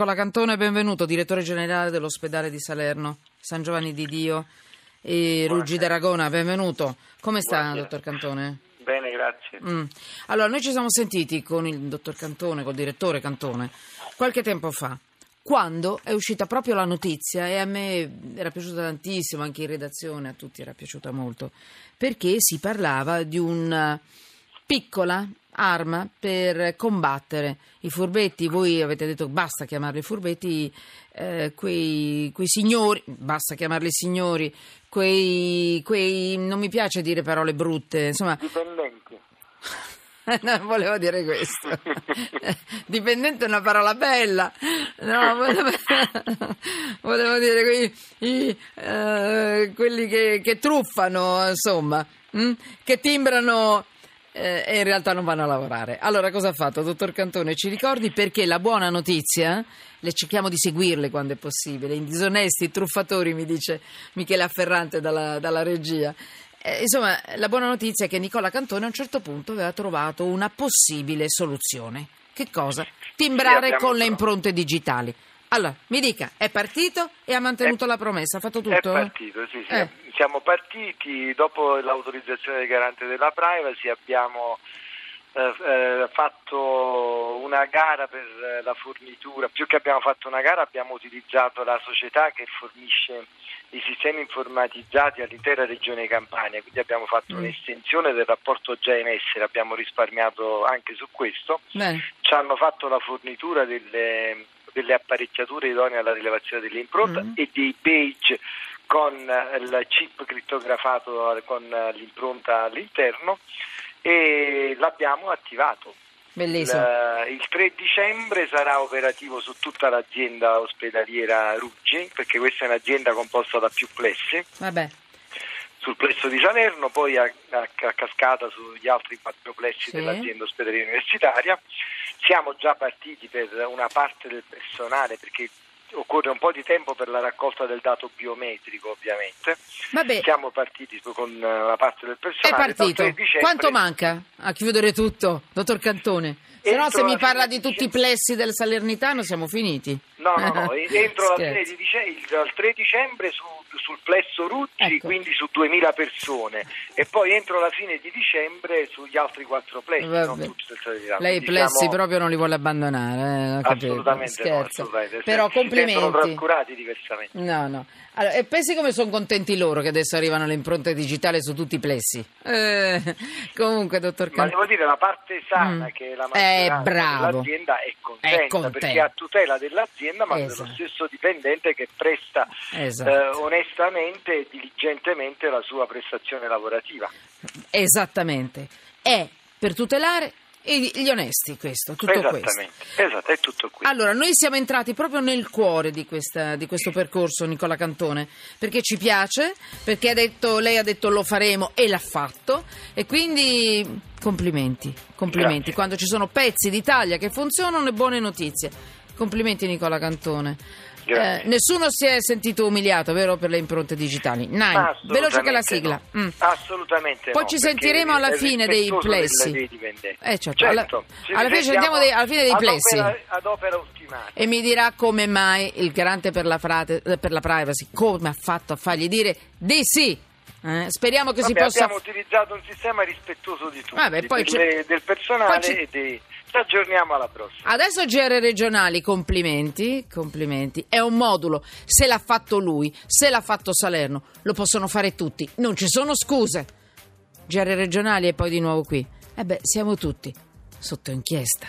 Nicola Cantone, benvenuto, direttore generale dell'ospedale di Salerno, San Giovanni di Dio e Ruggi d'Aragona, benvenuto. Come sta, Buonasera. dottor Cantone? Bene, grazie. Mm. Allora, noi ci siamo sentiti con il dottor Cantone, col direttore Cantone, qualche tempo fa, quando è uscita proprio la notizia e a me era piaciuta tantissimo, anche in redazione, a tutti era piaciuta molto, perché si parlava di una piccola arma per combattere i furbetti. Voi avete detto basta chiamarli furbetti, eh, quei, quei signori, basta chiamarli signori, quei, quei, non mi piace dire parole brutte, insomma, Dipendenti. no, volevo dire questo. Dipendente è una parola bella. No, volevo, volevo dire quei- i, eh, quelli che, che truffano, insomma, mm? che timbrano eh, e in realtà non vanno a lavorare. Allora, cosa ha fatto, dottor Cantone? Ci ricordi perché la buona notizia, le cerchiamo di seguirle quando è possibile, i disonesti, i truffatori, mi dice Michele Afferrante dalla, dalla regia. Eh, insomma, la buona notizia è che Nicola Cantone a un certo punto aveva trovato una possibile soluzione. Che cosa? Timbrare abbiamo con le impronte digitali. Allora, mi dica, è partito e ha mantenuto la promessa, ha fatto È tutto? partito, sì, sì. Eh. Siamo partiti, dopo l'autorizzazione del garante della privacy abbiamo eh, eh, fatto una gara per eh, la fornitura, più che abbiamo fatto una gara abbiamo utilizzato la società che fornisce i sistemi informatizzati all'intera regione Campania, quindi abbiamo fatto Mm. un'estensione del rapporto già in essere, abbiamo risparmiato anche su questo. Bene. ci hanno fatto la fornitura delle, delle apparecchiature idonee alla rilevazione dell'impronta Mhm. e dei badge con eh, il chip crittografato eh, con eh, l'impronta all'interno e l'abbiamo attivato. Bellissimo. Il, il 3 dicembre sarà operativo su tutta l'azienda ospedaliera Ruggi, perché questa è un'azienda composta da più plessi Vabbè. sul plesso di Salerno, poi a, a- a cascata sugli altri quattro plessi Sì. dell'azienda ospedaliera universitaria. Siamo già partiti per una parte del personale perché occorre un po' di tempo per la raccolta del dato biometrico ovviamente. Vabbè, Siamo partiti con una parte del è personale. Dal partito. 3 dicembre- Quanto manca a chiudere tutto, dottor Cantone? Se no, se mi la parla di tutti i plessi del Salernitano, siamo finiti. No, no, no, entro la fine di dicembre, il- dal 3 dicembre su- sul plesso Ruggi, Ecco. quindi su 2000 persone, e poi entro la fine di dicembre sugli altri quattro plessi. Lei i Quindi plessi siamo- proprio non li vuole abbandonare, eh. Assolutamente no, assolutamente. Però Si complimenti. trascurati diversamente. No, no. Allora, e pensi come sono contenti loro che adesso arrivano le impronte digitali su tutti i plessi? Eh, comunque, dottor Ma Cantone. devo dire, la parte sana Mm. che la Eh, maggioranza bravo. dell'azienda è contenta, È contenta. perché a tutela dell'azienda, ma Esatto. dello stesso dipendente che presta Esatto. eh, onestamente e diligentemente la sua prestazione lavorativa. Esattamente. È per tutelare gli onesti questo, tutto questo. Esattamente, esatto, è tutto qui. Allora, noi siamo entrati proprio nel cuore di, questa- di questo percorso, Nicola Cantone, perché ci piace, perché ha detto, lei ha detto lo faremo e l'ha fatto, e quindi complimenti, complimenti. Grazie. Quando ci sono pezzi d'Italia che funzionano e buone notizie. Complimenti Nicola Cantone. Eh, nessuno si è sentito umiliato, vero, per le impronte digitali? Nine, veloce che la sigla. no. Mm. Assolutamente Poi no, ci sentiremo alla fine dei plessi. del- dei. Eh, certo, alla- ci alla fine ci sentiamo dei- alla fine dei ad plessi. opera- ad opera ultimata. E mi dirà come mai il garante per la, frate- eh, per la privacy, come ha fatto a fargli dire di sì. Eh, speriamo che si Vabbè, possa... abbiamo utilizzato un sistema rispettoso di tutti, Vabbè, poi c'è- del personale poi c'è- e dei... Ci aggiorniamo alla prossima. Adesso GR regionali, complimenti, complimenti. È un modulo. Se l'ha fatto lui, se l'ha fatto Salerno, lo possono fare tutti. Non ci sono scuse. GR regionali e poi di nuovo qui. E beh, siamo tutti sotto inchiesta.